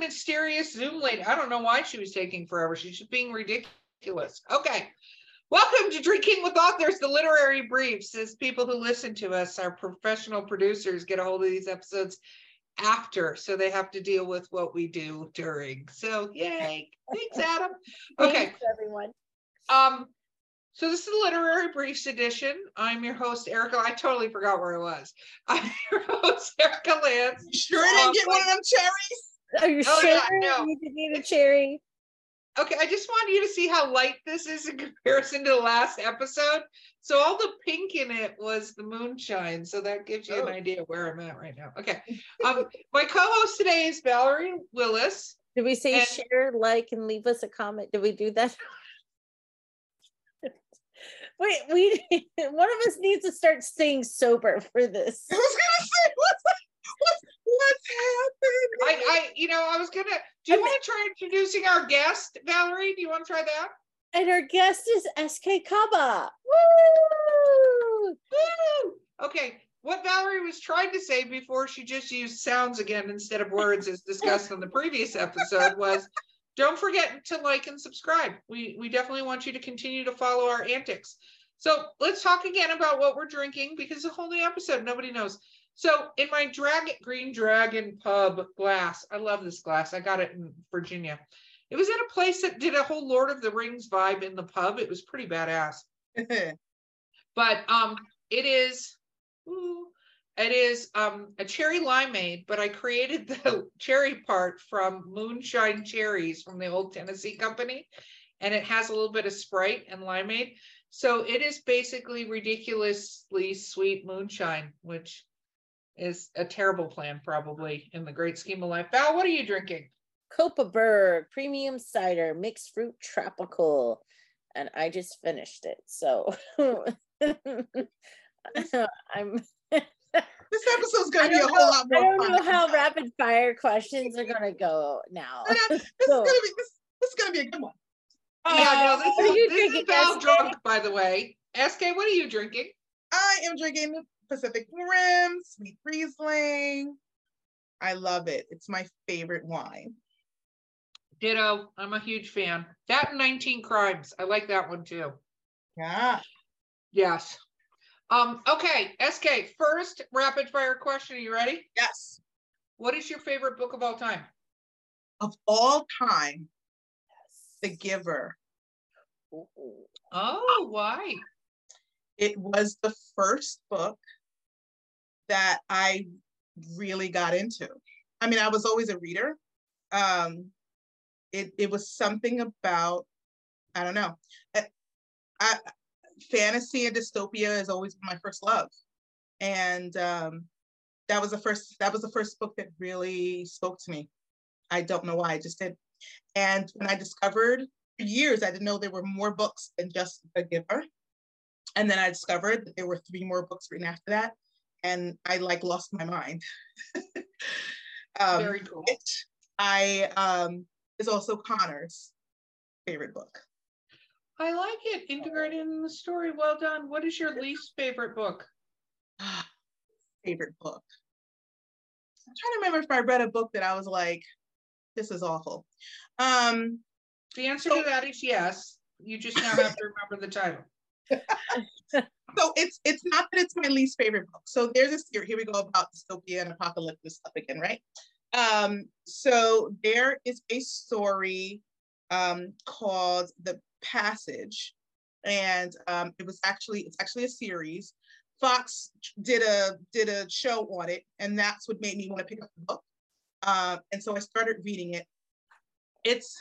Mysterious Zoom lady. I don't know why she was taking forever. She's just being ridiculous. Okay. Welcome to Drinking with Authors, the literary briefs. As people who listen to us, our professional producers get a hold of these episodes after, so they have to deal with what we do during. So, yay. Thanks, Adam. Okay. Thanks, everyone. Um, so this is the literary briefs edition. I'm your host, Erika. I totally forgot where I was. I'm your host, Erika Lance. Sure didn't get one of them cherries. Are you Oh, sure yeah, no. you need a cherry? Okay, I just want you to see how light this is in comparison to the last episode. So all the pink in it was the moonshine. So that gives you Oh. an idea where I'm at right now. Okay. Um, my co-host today is Valerie Willis. Did we say And- share, like, and leave us a comment? Did we do that? Wait, we one of us needs to start staying sober for this. I was gonna say what's what's what's happening? I, I, you know, I was gonna. Do you I want to try introducing our guest, Valerie? Do you want to try that? And our guest is Eskay Kabba. Woo! Woo! Okay, what Valerie was trying to say before she just used sounds again instead of words, as discussed on the previous episode, was don't forget to like and subscribe. We we definitely want you to continue to follow our antics. So let's talk again about what we're drinking because it's a whole new episode. Nobody knows. So in my dragon green dragon pub glass, I love this glass. I got it in Virginia. It was at a place that did a whole Lord of the Rings vibe in the pub. It was pretty badass but um it is ooh, it is um a cherry limeade but i created the cherry part from moonshine cherries from the old tennessee company and it has a little bit of sprite and limeade so it is basically ridiculously sweet moonshine which is a terrible plan probably in the great scheme of life val what are you drinking Kopparberg premium cider, mixed fruit tropical. And I just finished it. So I'm this episode's I gonna be a whole know, lot more. I don't fun. know how rapid fire questions are gonna go now. I know, this is gonna be this, this is gonna be a good one. Oh, yeah no this are is, you this is drinking, val Eskay? drunk by the way Eskay what are you drinking I am drinking Pacific Rim Sweet Riesling. I love it. It's my favorite wine. Ditto. I'm a huge fan. That and 19 Crimes. I like that one too. Yeah. Yes. Um, okay, Eskay, first rapid fire question. Are you ready? Yes. What is your favorite book of all time? Of all time, The Giver. Oh, why? It was the first book that I really got into. I mean, I was always a reader. Um, it it was something about I don't know. I, I, fantasy and dystopia is always my first love, and um, that was the first that was the first book that really spoke to me. I don't know why, I just did. And when I discovered for years, I didn't know there were more books than just The Giver. And then I discovered that there were three more books written after that, and I like lost my mind. um, Very cool. which I um, is also Connor's favorite book. I like it. Integrated in the story. Well done. What is your least favorite book? favorite book. I'm trying to remember if I read a book that I was like, this is awful. Um, The answer So- to that is yes. You just now have to remember the title. so it's it's not that it's my least favorite book. So there's a here we go about dystopia and apocalyptic stuff again, right? Um, so there is a story um called The Passage, and um it was actually it's actually a series. Fox did a did a show on it, and that's what made me want to pick up the book. Um, and so I started reading it. It's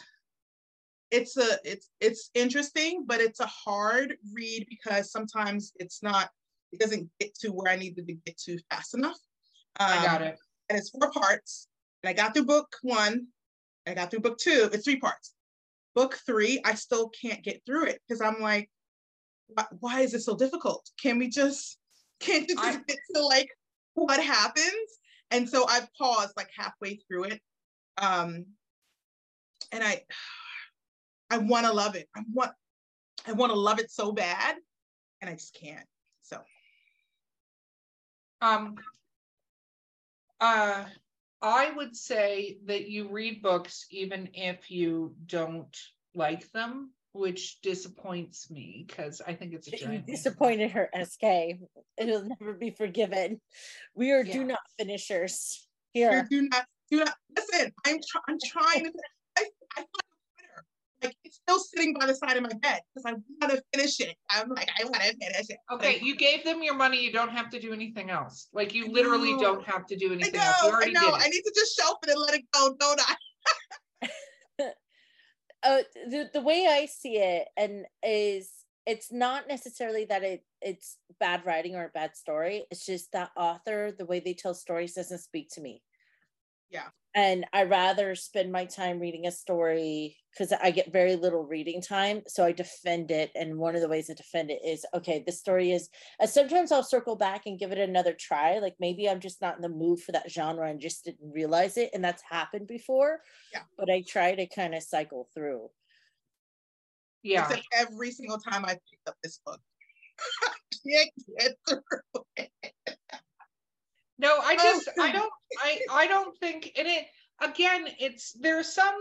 it's a it's it's interesting, but it's a hard read because sometimes it's not it doesn't get to where I needed to get to fast enough. I got Um, it. and it's four parts. And I got through book one, I got through book two. It's three parts. Book three, I still can't get through it because I'm like, why, why is it so difficult? Can we just can't you just I- get to like what happens? And so I've paused like halfway through it. Um, and I I want to love it. I want I want to love it so bad, and I just can't. So Um, uh, I would say that you read books even if you don't like them, which disappoints me because I think it's a You giant. waste of disappointed her, Eskay. It'll never be forgiven. We are do not finishers you here. do not do not listen. I'm try, I'm trying to. I, I feel like a quitter. It's still sitting by the side of my bed because I want to finish it. I'm like I want to finish it. but I Okay, you gave them your money. You don't have to do anything else. Like you literally know. don't have to do I anything else. You know, I know. did I need to just shelf it and let it go, don't I? uh, the the way I see it, and is it's not necessarily that it it's bad writing or a bad story. It's just that author, the way they tell stories, doesn't speak to me. Yeah. And I rather spend my time reading a story because I get very little reading time, so I defend it. And one of the ways I defend it is okay. This story is. And sometimes I'll circle back and give it another try. Like maybe I'm just not in the mood for that genre and just didn't realize it, and that's happened before. Yeah. But I try to kind of cycle through. Yeah. Except every single time I picked up this book, I can't get through it. No, I Oh, just I don't I I don't think and it again it's there's some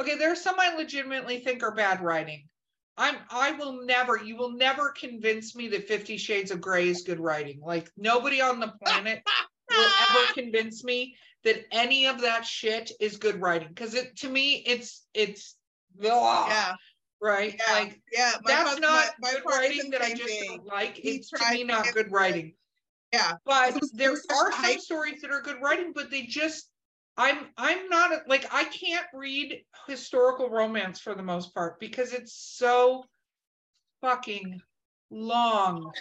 okay there's some I legitimately think are bad writing. I'm I will never you will never convince me that 50 shades of gray is good writing. Like nobody on the planet will ever convince me that any of that shit is good writing because it to me it's it's blah, Yeah, right yeah, like yeah. My that's not my, my good writing that I just thing. don't like. He It's to me not good it. writing. Yeah, But It was- it there are hype. some stories that are good writing, but they just I'm I'm not a- like I can't read historical romance for the most part because it's so fucking long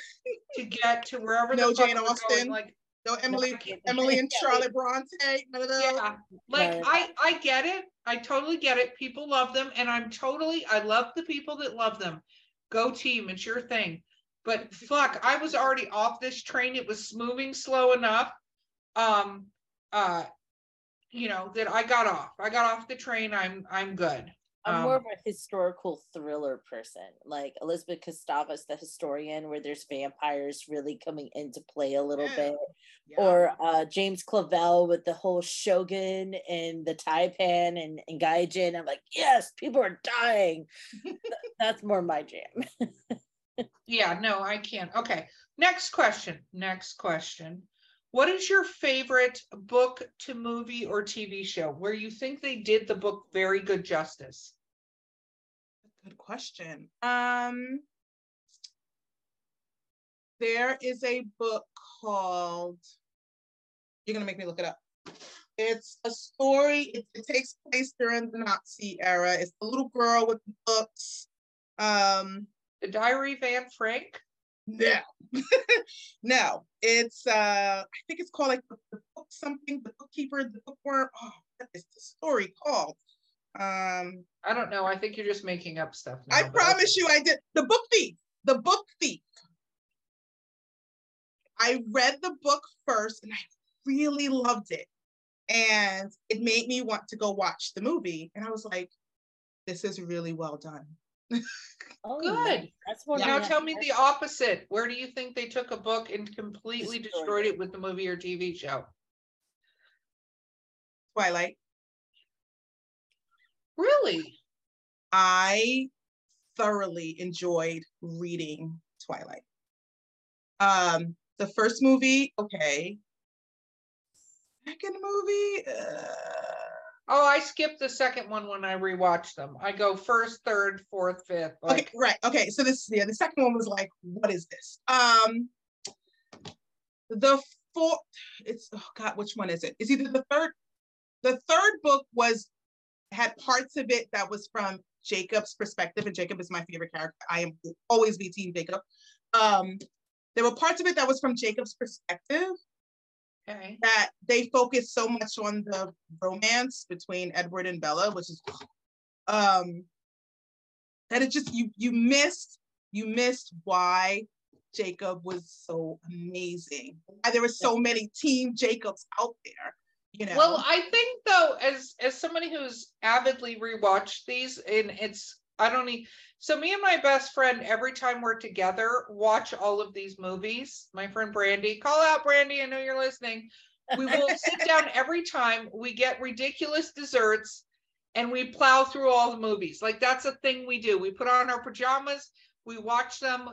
to get to wherever No the Jane we're going. Austen? Like no Emily, can't- Emily and Yeah, Charlotte Bronte. None of those. yeah, like No. I I get it. I totally get it. People love them, and I'm totally I love the people that love them. Go team, it's your thing. But fuck, I was already off this train. It was moving slow enough. Um, uh, you know that I got off. I got off the train. I'm I'm good. I'm more Um, of a historical thriller person, like Elizabeth Kostova, the historian, where there's vampires really coming into play a little Yeah. bit, Yeah. or uh, James Clavell with the whole Shogun and the Tai-Pan and, and Gaijin. I'm like, yes, people are dying. That's more my jam. Yeah, no, I can't. Okay. Next question. Next question. What is your favorite book to movie or TV show where you think they did the book very good justice? Good question. Um, there is a book called. You're gonna make me look it up. It's a story. It, it takes place during the Nazi era. It's the little girl with the books. Um, The Diary of Anne Frank? no, no. It's uh, I think it's called like the, the book something. The bookkeeper, the bookworm. Oh, what is the story called? Um, I don't know. I think you're just making up stuff. Now, I promise you, I did. The book thief. The book thief. I read the book first and I really loved it. And it made me want to go watch the movie. And I was like, this is really well done. Oh, Good. nice. That's one. Now of tell me the opposite. Where do you think they took a book and completely Destroyed destroyed it with the movie or TV show? Twilight. Really? I thoroughly enjoyed reading Twilight. Um, the first movie, okay. Second movie, uh, Oh, I skipped the second one when I rewatched them. I go first, third, fourth, fifth. okay, right. Okay, so this yeah, the second one was like, what is this? Um, the fourth, it's oh god, which one is it? It's either the third, the third book was had parts of it that was from Jacob's perspective, and Jacob is my favorite character. I am always be Team Jacob. Um, there were parts of it that was from Jacob's perspective, That they focus so much on the romance between Edward and Bella, which is um that it just you you missed you missed why Jacob was so amazing. Why there were so many team Jacobs out there, you know. Well, I think though, as as somebody who's avidly rewatched these, and it's I don't need so me and my best friend every time we're together watch all of these movies. My friend Brandy, call out Brandy, I know you're listening. We will sit down every time. We get ridiculous desserts and we plow through all the movies. Like that's a thing we do. We put on our pajamas, we watch them,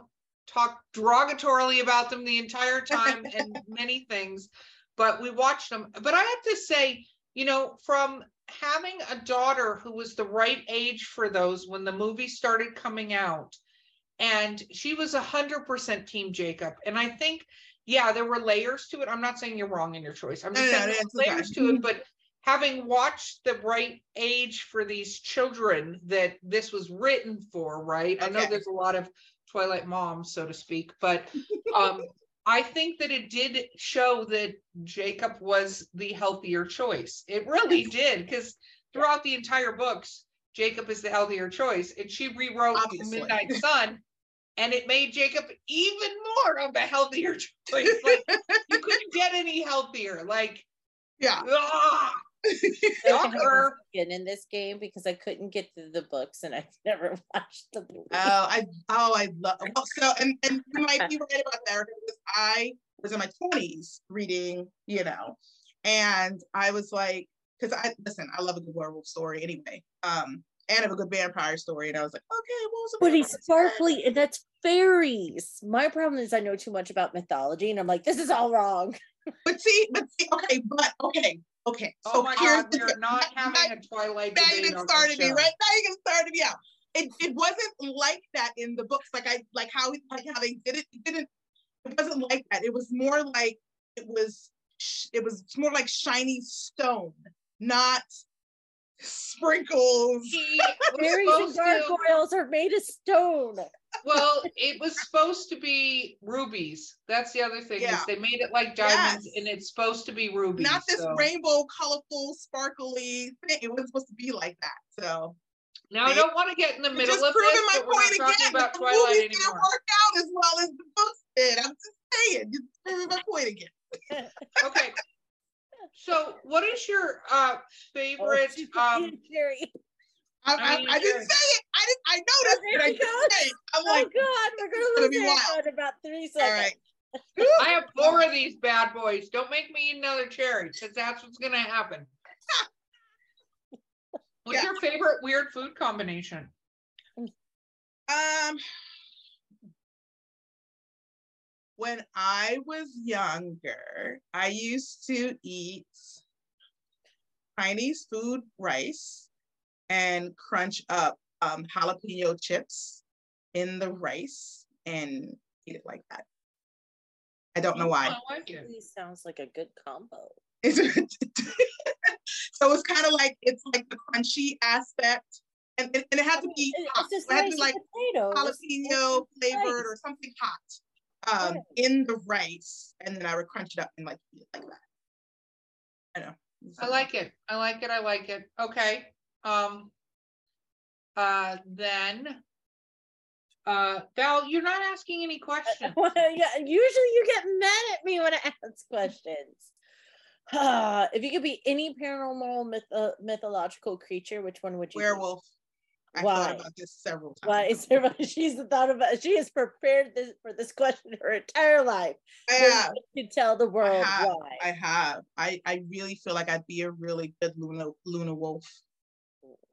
talk derogatorily about them the entire time and many things, but we watch them. But I have to say, you know, from having a daughter who was the right age for those when the movie started coming out, and she was a hundred percent Team Jacob. And I think, yeah, there were layers to it. I'm not saying you're wrong in your choice. I'm just No, saying no, were okay. layers to it, but having watched the right age for these children that this was written for, right? I know there's a lot of Twilight moms, so to speak, but um, I think that it did show that Jacob was the healthier choice. It really did, because throughout the entire books, Jacob is the healthier choice, and she rewrote Obviously. Midnight Sun, and it made Jacob even more of a healthier choice. Like you couldn't get any healthier. Like, yeah. ah, Shocker. in this game because I couldn't get through the books and I've never watched the movie. Oh, I oh I love oh, so and and you might be right about that because I was in my twenties reading, you know, and I was like, because I listen, I love a good werewolf story anyway, um, and of a good vampire story, and I was like, okay, what was but he's sparkly and that's fairies. My problem is I know too much about mythology and I'm like, this is all wrong. But see, but see, okay, but okay, okay. Oh so oh my here's God, the we're not having a Twilight now you can start me right now. You can start me out. It, it wasn't like that in the books. Like I like how like how they did it. It didn't. It wasn't like that. It was more like it was. It was more like shiny stone, not sprinkles. He Fairies and supposed to- gargoyles are made of stone. Well, it was supposed to be rubies. That's the other thing Yeah. is they made it like diamonds, Yes. and it's supposed to be rubies. Not this so. rainbow, colorful, sparkly thing. It wasn't supposed to be like that. So Now I don't want to get in the middle just of proving this, my but we're not point again. about the Twilight movies didn't work out as well as the books did. I'm just saying. Just proving my point again. Okay. So, what is your uh favorite? she's um, Jerry. I, I I, I didn't say it. I didn't. I noticed, there but I you didn't say it. I'm Oh like, God, we're gonna gonna be lose wild. Erika in about three seconds. right. I have four of these bad boys. Don't make me eat another cherry, because that's what's gonna happen. What's Yeah. your favorite weird food combination? Um, when I was younger, I used to eat Chinese food rice and crunch up um, jalapeno chips in the rice and eat it like that. I don't know why. I like it. Really sounds like a good combo. so it's kind of like it's like the crunchy aspect, and, and, and it had to be It- hot. It had to be like and potatoes. jalapeno flavored or something hot um, Right. in the rice, and then I would crunch it up and like eat it like that. I know. I like it. I like it. I like it. Okay. Um. Uh. Then. Uh. Val, you're not asking any questions. Well, yeah, usually you get mad at me when I ask questions. Ah, if you could be any paranormal myth- uh, mythological creature, which one would you? be? Werewolf. I Why? thought about this several times. Why is there? She's thought about. She has prepared this for this question her entire life. Yeah, to tell the world have. why. I have. I I really feel like I'd be a really good Luna Luna wolf.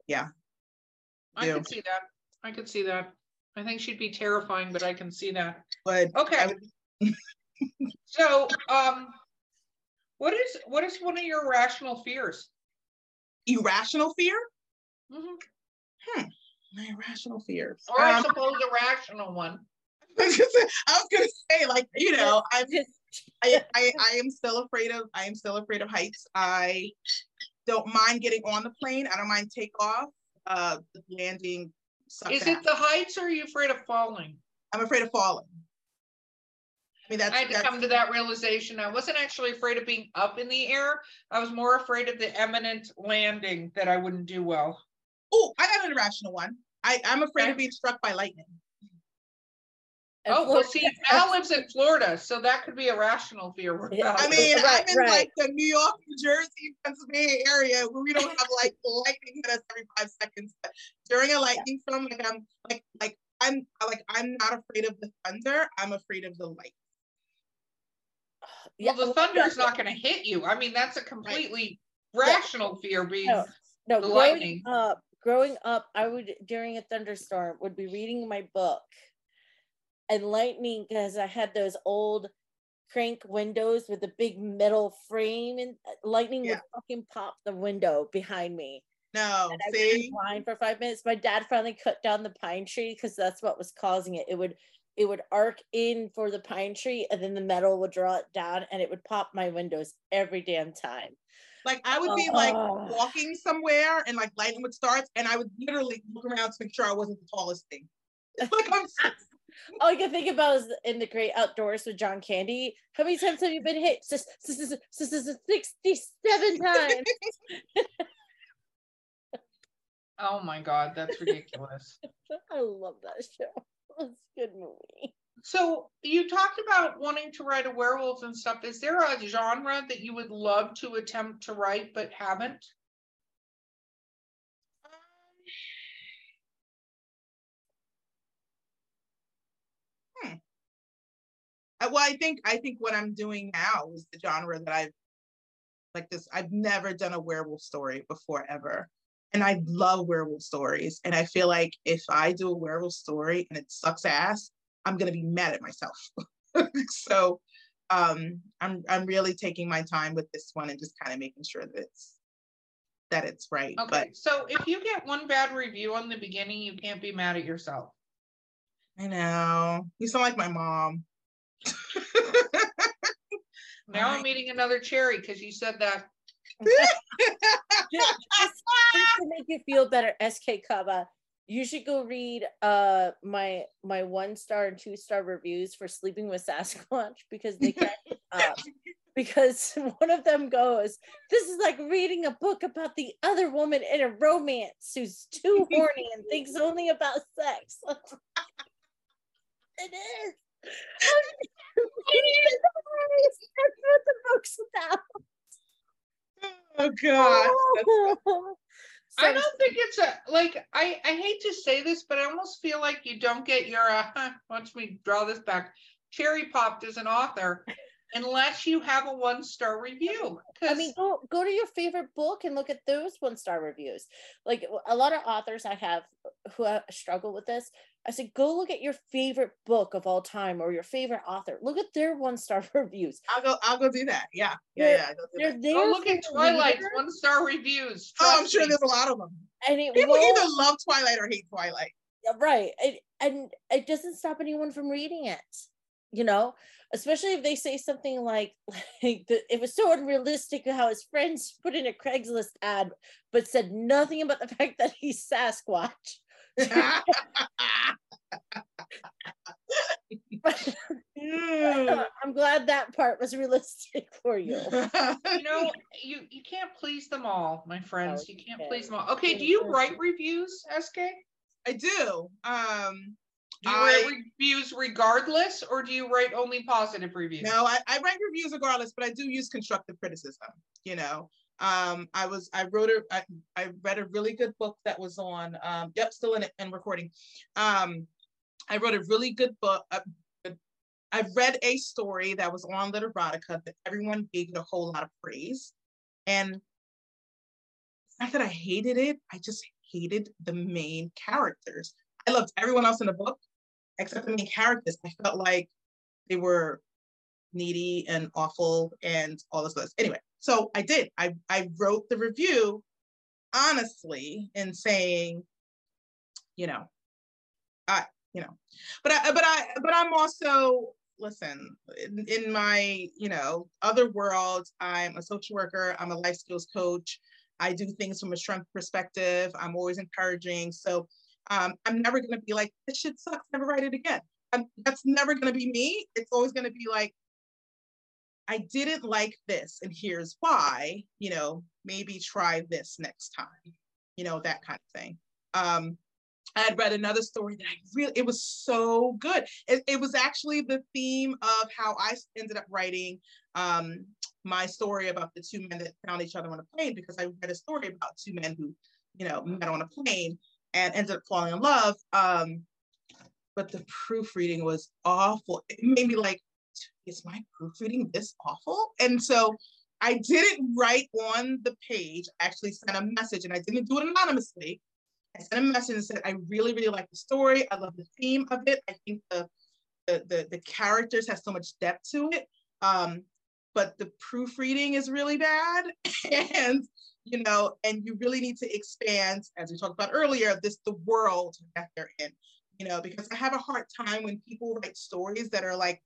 Yeah, I do. can see that. I can see that. I think she'd be terrifying, but I can see that. but Okay. Would- So, um, what is what is one of your rational fears? irrational fear. Mhm. My irrational fears. Or I Um, suppose a rational one. I was gonna say- I was gonna say, like, you know, I'm I, I I am still afraid of I am still afraid of heights. I don't mind getting on the plane. I don't mind takeoff. Uh landing Is it the heights or are you afraid of falling? I'm afraid of falling. I mean, that's, I had to come to that realization. I wasn't actually afraid of being up in the air. I was more afraid of the imminent landing that I wouldn't do well. Oh, I got an irrational one. I, I'm afraid Okay. of being struck by lightning. And Oh, well, Florida- see, Val lives in Florida, so that could be a rational fear. Yeah, I mean, Right, I'm in right. like the New York, New Jersey, Pennsylvania area where we don't have like lightning hit us every five seconds. But during a lightning storm, like I'm like like I'm like I'm not afraid of the thunder. I'm afraid of the light. Yeah, well, the well, thunder's yeah, not going to hit you. I mean, that's a completely rational fear being. No, no, the growing lightning. up, growing up, I would during a thunderstorm would be reading my book, and lightning because I had those old crank windows with a big metal frame, and uh, lightning Yeah. would fucking pop the window behind me. No, and I see, blind for five minutes. My dad finally cut down the pine tree because that's what was causing it. It would it would arc in for the pine tree, and then the metal would draw it down, and it would pop my windows every damn time. Like I would be like Oh. walking somewhere and like lightning would start, and I would literally look around to make sure I wasn't the tallest thing. like I'm All I can think about is in the great outdoors with John Candy. How many times have you been hit? S- s- s- s- s- 67 times. Oh my God, that's ridiculous. I love that show. It's a good movie. So you talked about wanting to write a werewolf and stuff. Is there a genre that you would love to attempt to write but haven't? Uh, well, I think I think what I'm doing now is the genre that I've like this. I've never done a werewolf story before ever, and I love werewolf stories. And I feel like if I do a werewolf story and it sucks ass, I'm gonna be mad at myself. so um, I'm I'm really taking my time with this one and just kind of making sure that it's that it's right. Okay, so if you get one bad review on the beginning, you can't be mad at yourself. I know you sound like my mom. Now I'm Alright. eating another cherry because you said that. Just, just- just to make you feel better, Eskay Kabba, you should go read uh my my one star and two star reviews for Sleeping with Sasquatch because they up. Because one of them goes, This is like reading a book about the other woman in a romance who's too horny and thinks only about sex. it is. That's what the book's about. oh God. I don't think it's a like I I hate to say this, but I almost feel like you don't get your uh, watch me draw this back. Cherry popped as an author unless you have a one star review. I mean, go go to your favorite book and look at those one star reviews. Like a lot of authors I have who uh, struggle with this. I said, go look at your favorite book of all time or your favorite author. Look at their one star reviews. I'll go. I'll go do that. Yeah, yeah, They're- yeah. They're that. there. go look at Twilight's one star reviews. Oh, I'm sure me. there's a lot of them. and it People won't- either love Twilight or hate Twilight. Yeah, right it, and it doesn't stop anyone from reading it you know especially if they say something like like the, it was so unrealistic how his friends put in a craigslist ad but said nothing about the fact that he's sasquatch Mm. i'm glad that part was realistic for you you know, you you can't please them all, my friends. You can't Okay. please them all. Okay, do you write reviews, Eskay? I do. Um, Do you write I- reviews regardless, or do you write only positive reviews? no, I, I write reviews regardless, but I do use constructive criticism. You know, um, I was I wrote a I, I read a really good book that was on. Um, yep, still in it and recording. Um, I wrote a really good book. Uh, I read a story that was on Literotica that everyone gave it a whole lot of praise, and not that I hated it. I just hated the main characters. I loved everyone else in the book except the main characters. I felt like they were needy and awful and all this stuff. Anyway, so I did. I I wrote the review honestly in saying, you know, I you know, but I but I but I'm also listen in, in my you know other world. I'm a social worker. I'm a life skills coach. I do things from a strength perspective. I'm always encouraging. So um, I'm never going to be like, this shit sucks, never write it again. I'm, that's never going to be me. It's always going to be like, I didn't like this, and here's why. You know, maybe try this next time. You know, that kind of thing. Um, I had read another story that I really, it was so good. It, it was actually the theme of how I ended up writing um, my story about the two men that found each other on a plane because I read a story about two men who, you know, met on a plane and ended up falling in love. Um, but the proofreading was awful. It made me like, is my proofreading this awful? And so I didn't write on the page, I actually sent a message and I didn't do it anonymously. I sent a message and said, I really, really like the story. I love the theme of it. I think the the the, the characters have so much depth to it. Um, but the proofreading is really bad. and you know, and you really need to expand, as we talked about earlier, this the world that they're in. You know, because I have a hard time when people write stories that are like,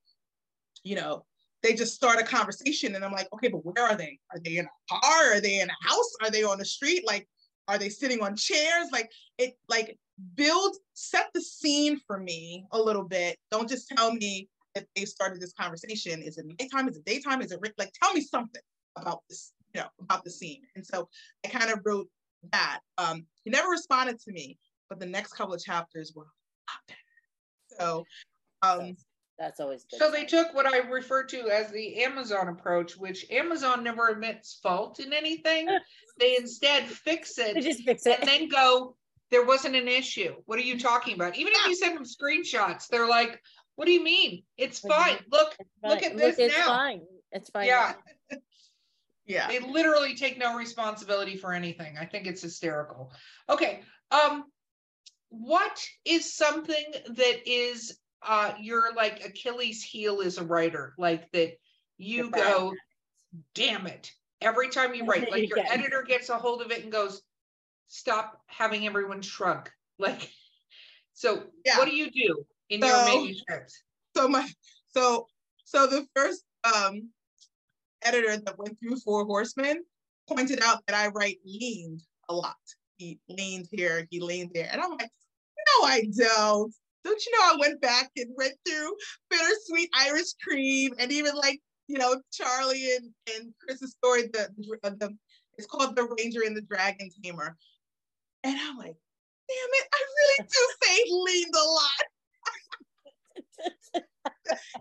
you know, they just start a conversation and I'm like, okay, but where are they? Are they in a car? Are they in a house? Are they on the street? Like, are they sitting on chairs? Like it, like build, set the scene for me a little bit. Don't just tell me that they started this conversation. Is it nighttime? Is it daytime? Is it like tell me something about this, know, about the scene. And so I kind of wrote that. Um, he never responded to me, but the next couple of chapters were so um that's always good. So they took what I refer to as the Amazon approach, which Amazon never admits fault in anything. they instead fix it. They just fix it. And then go, there wasn't an issue. What are you talking about? Even if you send them screenshots, they're like, what do you mean? It's fine. Look, It's look fine. at this it's now. fine. It's fine. Yeah. Yeah. They literally take no responsibility for anything. I think it's hysterical. Okay. Um, what is something that is uh your like Achilles heel as a writer? Like that you Your go, damn it. Every time you write, like your Yeah. editor gets a hold of it and goes, stop having everyone shrug. Like, so Yeah. what do you do in your So- manuscripts? so my so so the first um editor that went through Four Horsemen pointed out that I write leaned a lot. He leaned here, he leaned there. And I'm like, no, I don't. Don't you know I went back and went through bittersweet Irish cream and even like, you know, Charlie and, and Chris's story, the, the, the it's called The Ranger and the Dragon Tamer. And I'm like, damn it, I really do say leaned a lot.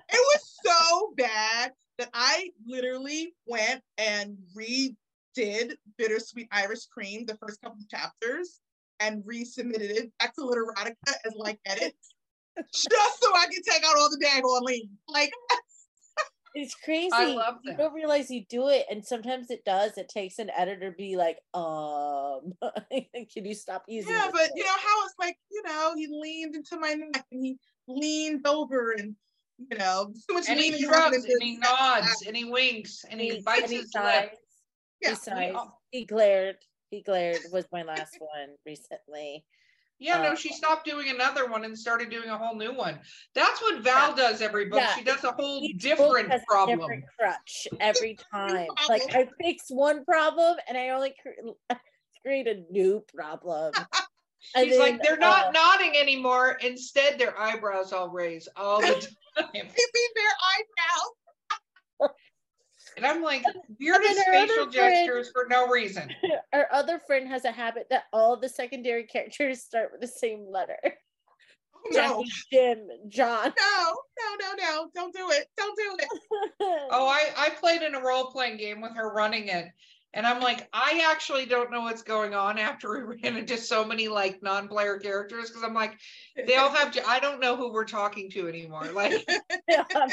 it was so bad that I literally went and redid Bittersweet Irish Cream, the first couple of chapters, and resubmitted it back to Literotica as like edits, just so I could take out all the daggone lean. Like, It's crazy. I love You don't realize you do it, and sometimes it does. It takes an editor to be like, um, can you stop using? yeah, this but you know how it's like, you know, he leaned into my neck and he leaned over and you know, too much And he leaning shrugs happened and he nods and he winks and he, bites and he his sighs. lip. Yeah, he sighs. He glared. He glared was my last one recently. Yeah, no, Uh, she stopped doing another one and started doing a whole new one. That's what Val does every book. Yeah, She does a whole Each book different has a problem. different crutch every time. like I fix one problem and I only cre- create a new problem. And She's like, they're not uh, nodding anymore. Instead, their eyebrows all raise all the time. He made their eyebrows. And I'm like, then weirdest facial friend- gestures for no reason. our other friend has a habit that all the secondary characters start with the same letter. Oh, no, Jackie, Jim, John. no, no, no, no, don't do it. Don't do it. Oh, I, I played in a role playing game with her running it. And I'm like, I actually don't know what's going on after we ran into so many like non player characters. Cause I'm like, they all have, to, I don't know who we're talking to anymore. Like, I'm.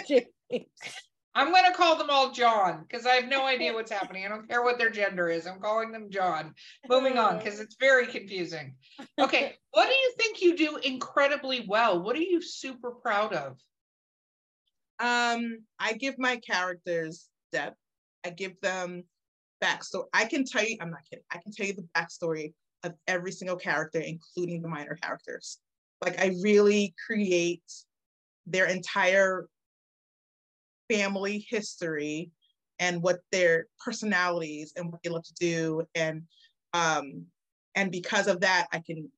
I'm going to call them all John because I have no idea what's happening. I don't care what their gender is. I'm calling them John. Moving on because it's very confusing. Okay. What do you think you do incredibly well? What are you super proud of? Um, I give my characters depth. I give them backstory. I can tell you, I'm not kidding. I can tell you the backstory of every single character, including the minor characters. Like I really create their entire family history and what their personalities and what they love to do. And um, and because of that, I can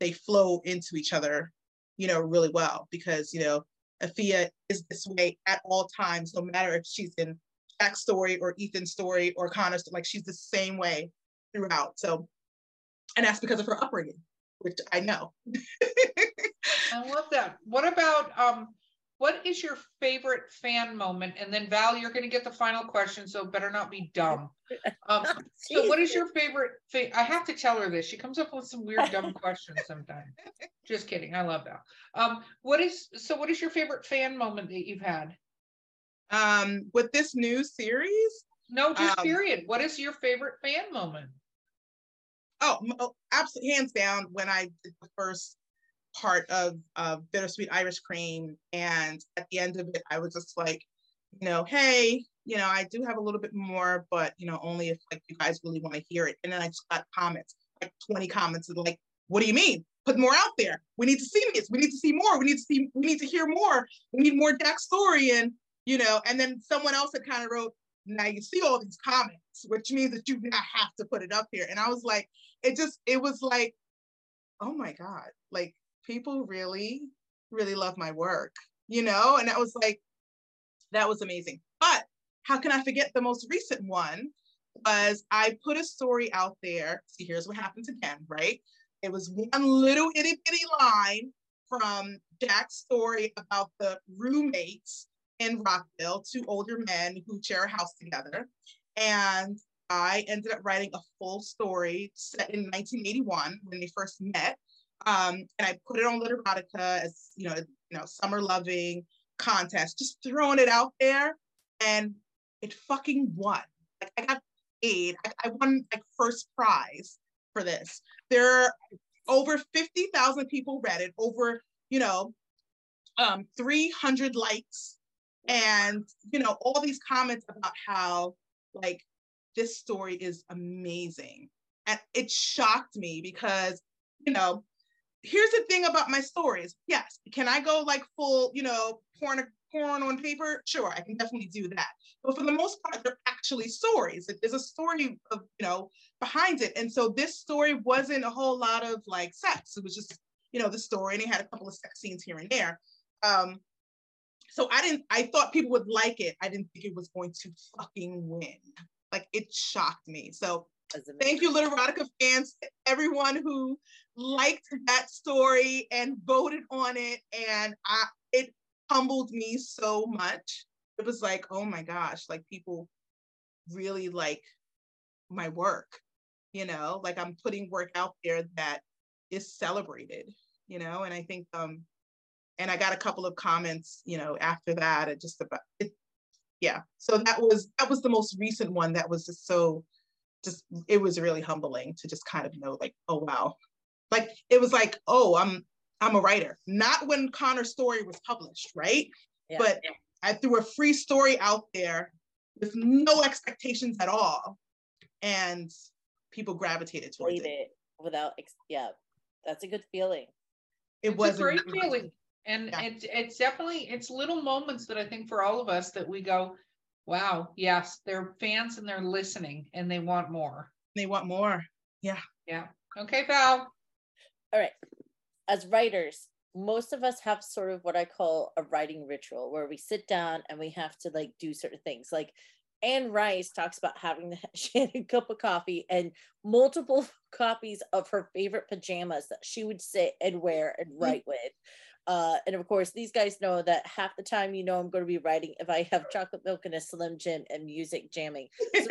they flow into each other you know, really well because, you know, Afia is this way at all times, no matter if she's in Jack's story or Ethan's story or Connor's, like she's the same way throughout. So, and that's because of her upbringing, which I know. I love that. What about um what is your favorite fan moment? And then Val, you're going to get the final question, so better not be dumb. Um, so, what is your favorite? Fa- I have to tell her this. She comes up with some weird, dumb questions sometimes. Just kidding. I love Val. Um, what is so? What is your favorite fan moment that you've had? Um, with this new series? No, just um, period. What is your favorite fan moment? Oh, oh, absolutely, hands down. When I did the first part of uh, Bittersweet Irish Cream. And at the end of it, I was just like, you know, hey, you know, I do have a little bit more, but you know, only if like you guys really want to hear it. And then I just got comments, like 20 comments, and like, what do you mean? Put more out there. We need to see this. We need to see more. We need to see. We need to hear more. We need more Jack story. And you know, and then someone else had kind of wrote, now you see all these comments, which means that you have to put it up here. And I was like, it just, it was like, oh my God, like people really, really love my work, you know? And that was like, that was amazing. But how can I forget the most recent one? Was I put a story out there. See, here's what happens again, right? It was one little itty bitty line from Jack's story about the roommates in Rockville, two older men who share a house together. And I ended up writing a full story set in 1981 when they first met. Um, and I put it on Literotica as you know, you know, summer loving contest, just throwing it out there, and it fucking won. Like I got paid. I, I won like first prize for this. There are over fifty thousand people read it. Over you know, um, three hundred likes, and you know all these comments about how like this story is amazing, and it shocked me because you know here's the thing about my stories. Yes, can I go like full, you know, porn porn on paper? Sure, I can definitely do that. But for the most part, they're actually stories. There's a story of, you know, behind it. And so this story wasn't a whole lot of like sex. It was just, you know, the story, and it had a couple of sex scenes here and there. Um, so I didn't, I thought people would like it. I didn't think it was going to fucking win. Like it shocked me. So Thank you, Literotica fans, everyone who liked that story and voted on it. And I, it humbled me so much. It was like, oh my gosh, like people really like my work, you know, like I'm putting work out there that is celebrated, you know, and I think, um, and I got a couple of comments, you know, after that, it just about it. Yeah. So that was, that was the most recent one that was just so just it was really humbling to just kind of know like oh wow like it was like oh i'm i'm a writer not when connor's story was published right yeah, but yeah. i threw a free story out there with no expectations at all and people gravitated towards it. it without yeah that's a good feeling it was a great feeling and yeah. it's it's definitely it's little moments that i think for all of us that we go Wow. Yes. They're fans and they're listening and they want more. They want more. Yeah. Yeah. Okay, Val. All right. As writers, most of us have sort of what I call a writing ritual where we sit down and we have to like do certain things. Like Anne Rice talks about having the she had a cup of coffee and multiple copies of her favorite pajamas that she would sit and wear and mm. write with. Uh, and of course, these guys know that half the time, you know, I'm going to be writing if I have chocolate milk and a Slim Jim and music jamming.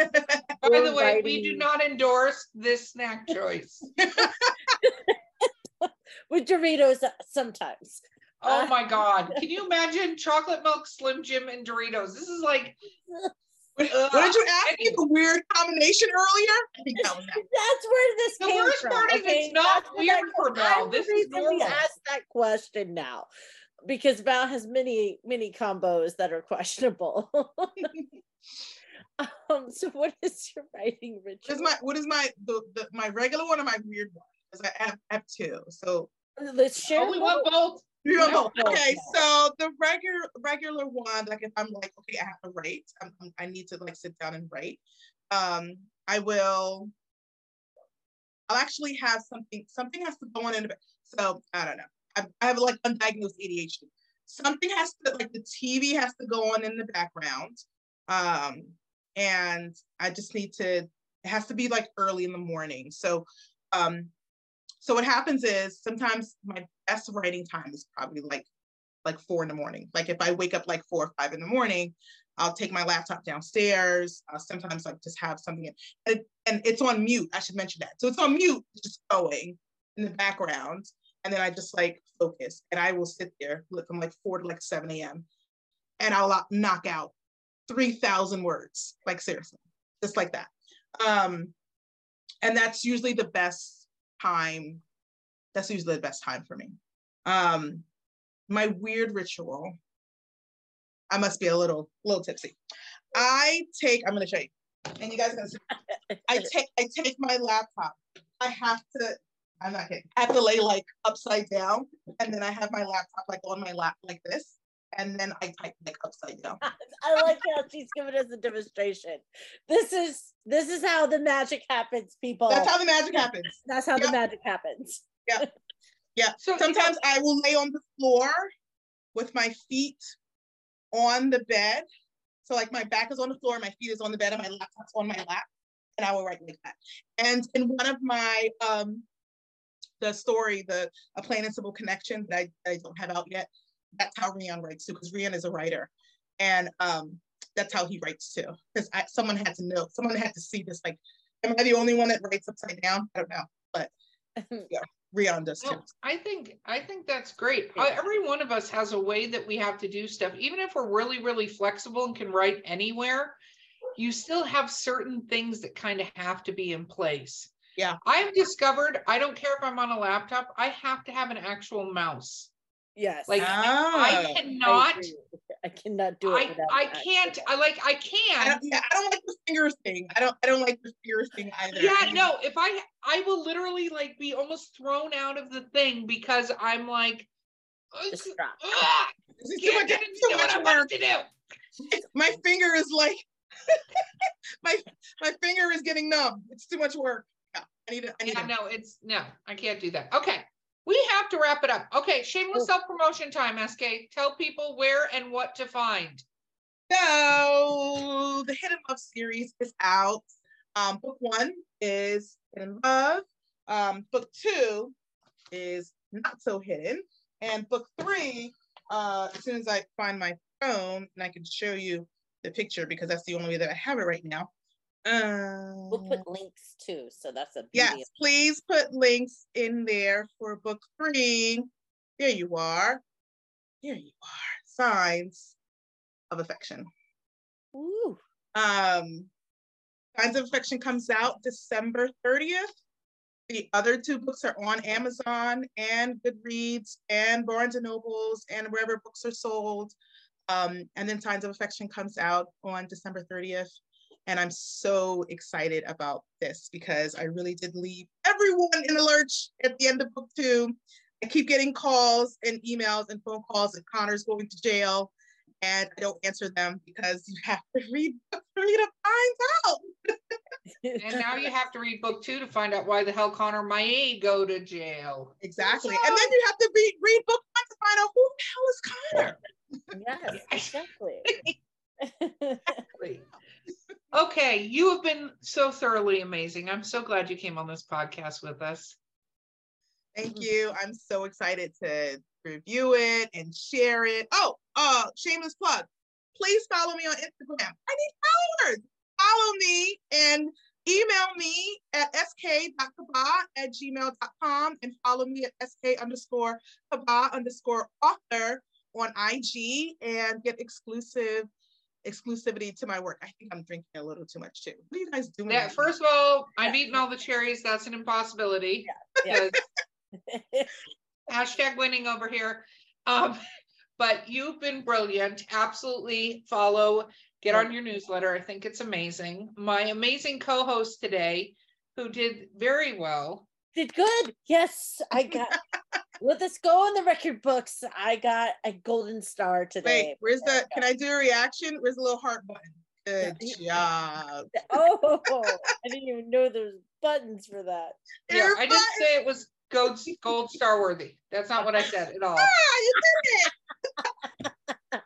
So By the way, writing... we do not endorse this snack choice. With Doritos uh, sometimes. Oh uh, my God. Can you imagine chocolate milk, Slim Jim, and Doritos? This is like what, what did you ask me? The weird combination earlier? That's where this the came worst from. part is it's not That's weird for Val. This is normal. Ask that question now because Val has many many combos that are questionable. um, so what is your writing ritual? What is my what is my the, the my regular one or my weird one? Because I have, have two. So let's share. Oh, we want both. No. Okay, so the regular regular one, like if I'm like, okay, I have to write, I'm, i need to like sit down and write. Um, I will. I'll actually have something. Something has to go on in. The, so I don't know. I, I have like undiagnosed ADHD. Something has to like the TV has to go on in the background. Um, and I just need to, it has to be like early in the morning. So um, so what happens is sometimes my best writing time is probably like like four in the morning. Like if I wake up like four or five in the morning, I'll take my laptop downstairs. Sometimes like just have something, and, and it's on mute. I should mention that. So it's on mute, just going in the background, and then I just like focus, and I will sit there from like four to like seven a.m. and I'll knock out three thousand words, like seriously, just like that. Um, and that's usually the best time. That's usually the best time for me. Um, my weird ritual I must be a little little tipsy. I take, I'm gonna show you. And you guys gonna see. I take I take my laptop. I have to, I'm not kidding. I have to lay like upside down. And then I have my laptop like on my lap like this. And then I type like upside down. I like how she's giving us a demonstration. This is this is how the magic happens, people. That's how the magic happens. That's how yep. the magic happens. Yeah. Yeah. So sometimes I will lay on the floor with my feet on the bed. So like my back is on the floor, my feet is on the bed, and my laptop's on my lap, and I will write like that. And in one of my um the story, the a plain and simple connection that I, I don't have out yet, that's how Rian writes too, because Rian is a writer. And um that's how he writes too. Because someone had to know, someone had to see this. Like, am I the only one that writes upside down? I don't know. But yeah. Rian does too. I think I think that's great. Yeah. Every one of us has a way that we have to do stuff. Even if we're really, really flexible and can write anywhere, you still have certain things that kind of have to be in place. Yeah. I've discovered I don't care if I'm on a laptop, I have to have an actual mouse. Yes. Like oh. I cannot I, I, cannot do it. I, I can't. I like I can. I don't, yeah, I don't like the fingers thing. I don't I don't like the fingers thing either. Yeah, no, if I I will literally like be almost thrown out of the thing because I'm like distracted. too much, too much work to do. My finger is like my my finger is getting numb. It's too much work. Yeah, I need to. I need yeah, to. no, it's no, I can't do that. Okay, we have to wrap it up. Okay, shameless self promotion time, Eskay. Tell people where and what to find. So, the Hidden Love series is out. Um, book one is Hidden Love. Um, book two is Not So Hidden. And book three, uh, as soon as I find my phone and I can show you the picture because that's the only way that I have it right now, um, we'll put links too, so that's a yes. Please put links in there for book three. There you are. There you are. Signs of affection. Ooh. Um, Signs of Affection comes out December 30th. The other two books are on Amazon and Goodreads and Barnes and Nobles and wherever books are sold. Um, and then Signs of Affection comes out on December 30th. And I'm so excited about this because I really did leave everyone in the lurch at the end of book two. I keep getting calls and emails and phone calls that Connor's going to jail. And I don't answer them because you have to read book three to find out. and now you have to read book two to find out why the hell Connor might go to jail. Exactly. So, and then you have to read, read book one to find out who the hell is Connor. Yes, exactly. exactly. Okay, you have been so thoroughly amazing. I'm so glad you came on this podcast with us. Thank you. I'm so excited to review it and share it. Oh, uh, shameless plug. Please follow me on Instagram. I need followers. Follow me and email me at sk.kaba at gmail.com and follow me at sk underscore kaba underscore author on IG and get exclusive exclusivity to my work. I think I'm drinking a little too much too. What are you guys doing? Yeah, first of all, I've eaten all the cherries. That's an impossibility. Yeah. yeah. hashtag winning over here. Um, but you've been brilliant. Absolutely follow, get on your newsletter. I think it's amazing. My amazing co-host today, who did very well. Did good. Yes, I got let us go in the record books. I got a golden star today. Wait, where's the? Can I do a reaction? Where's the little heart button? Good job. Oh, I didn't even know there's buttons for that. Yeah, I didn't say it was. gold gold star worthy. That's not what I said at all. Ah, you did it.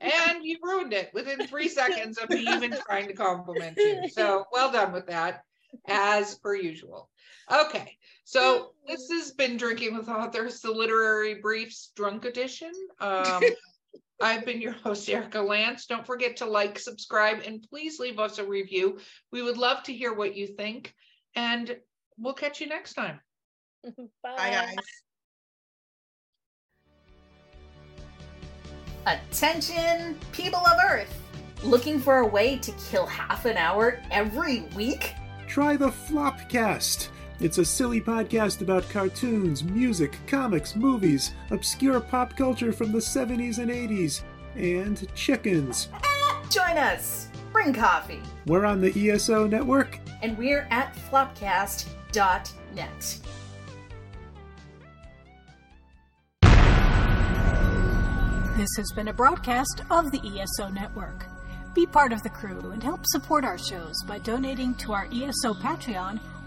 and you ruined it within three seconds of me even trying to compliment you. So well done with that, as per usual. Okay, so this has been Drinking with Authors, the Literary Briefs Drunk Edition. Um, I've been your host, Erika Lance. Don't forget to like, subscribe, and please leave us a review. We would love to hear what you think, and we'll catch you next time. Bye, guys. Attention, people of Earth! Looking for a way to kill half an hour every week? Try the Flopcast. It's a silly podcast about cartoons, music, comics, movies, obscure pop culture from the 70s and 80s, and chickens. Join us! Bring coffee! We're on the ESO network. And we're at flopcast.net. This has been a broadcast of the ESO Network. Be part of the crew and help support our shows by donating to our ESO Patreon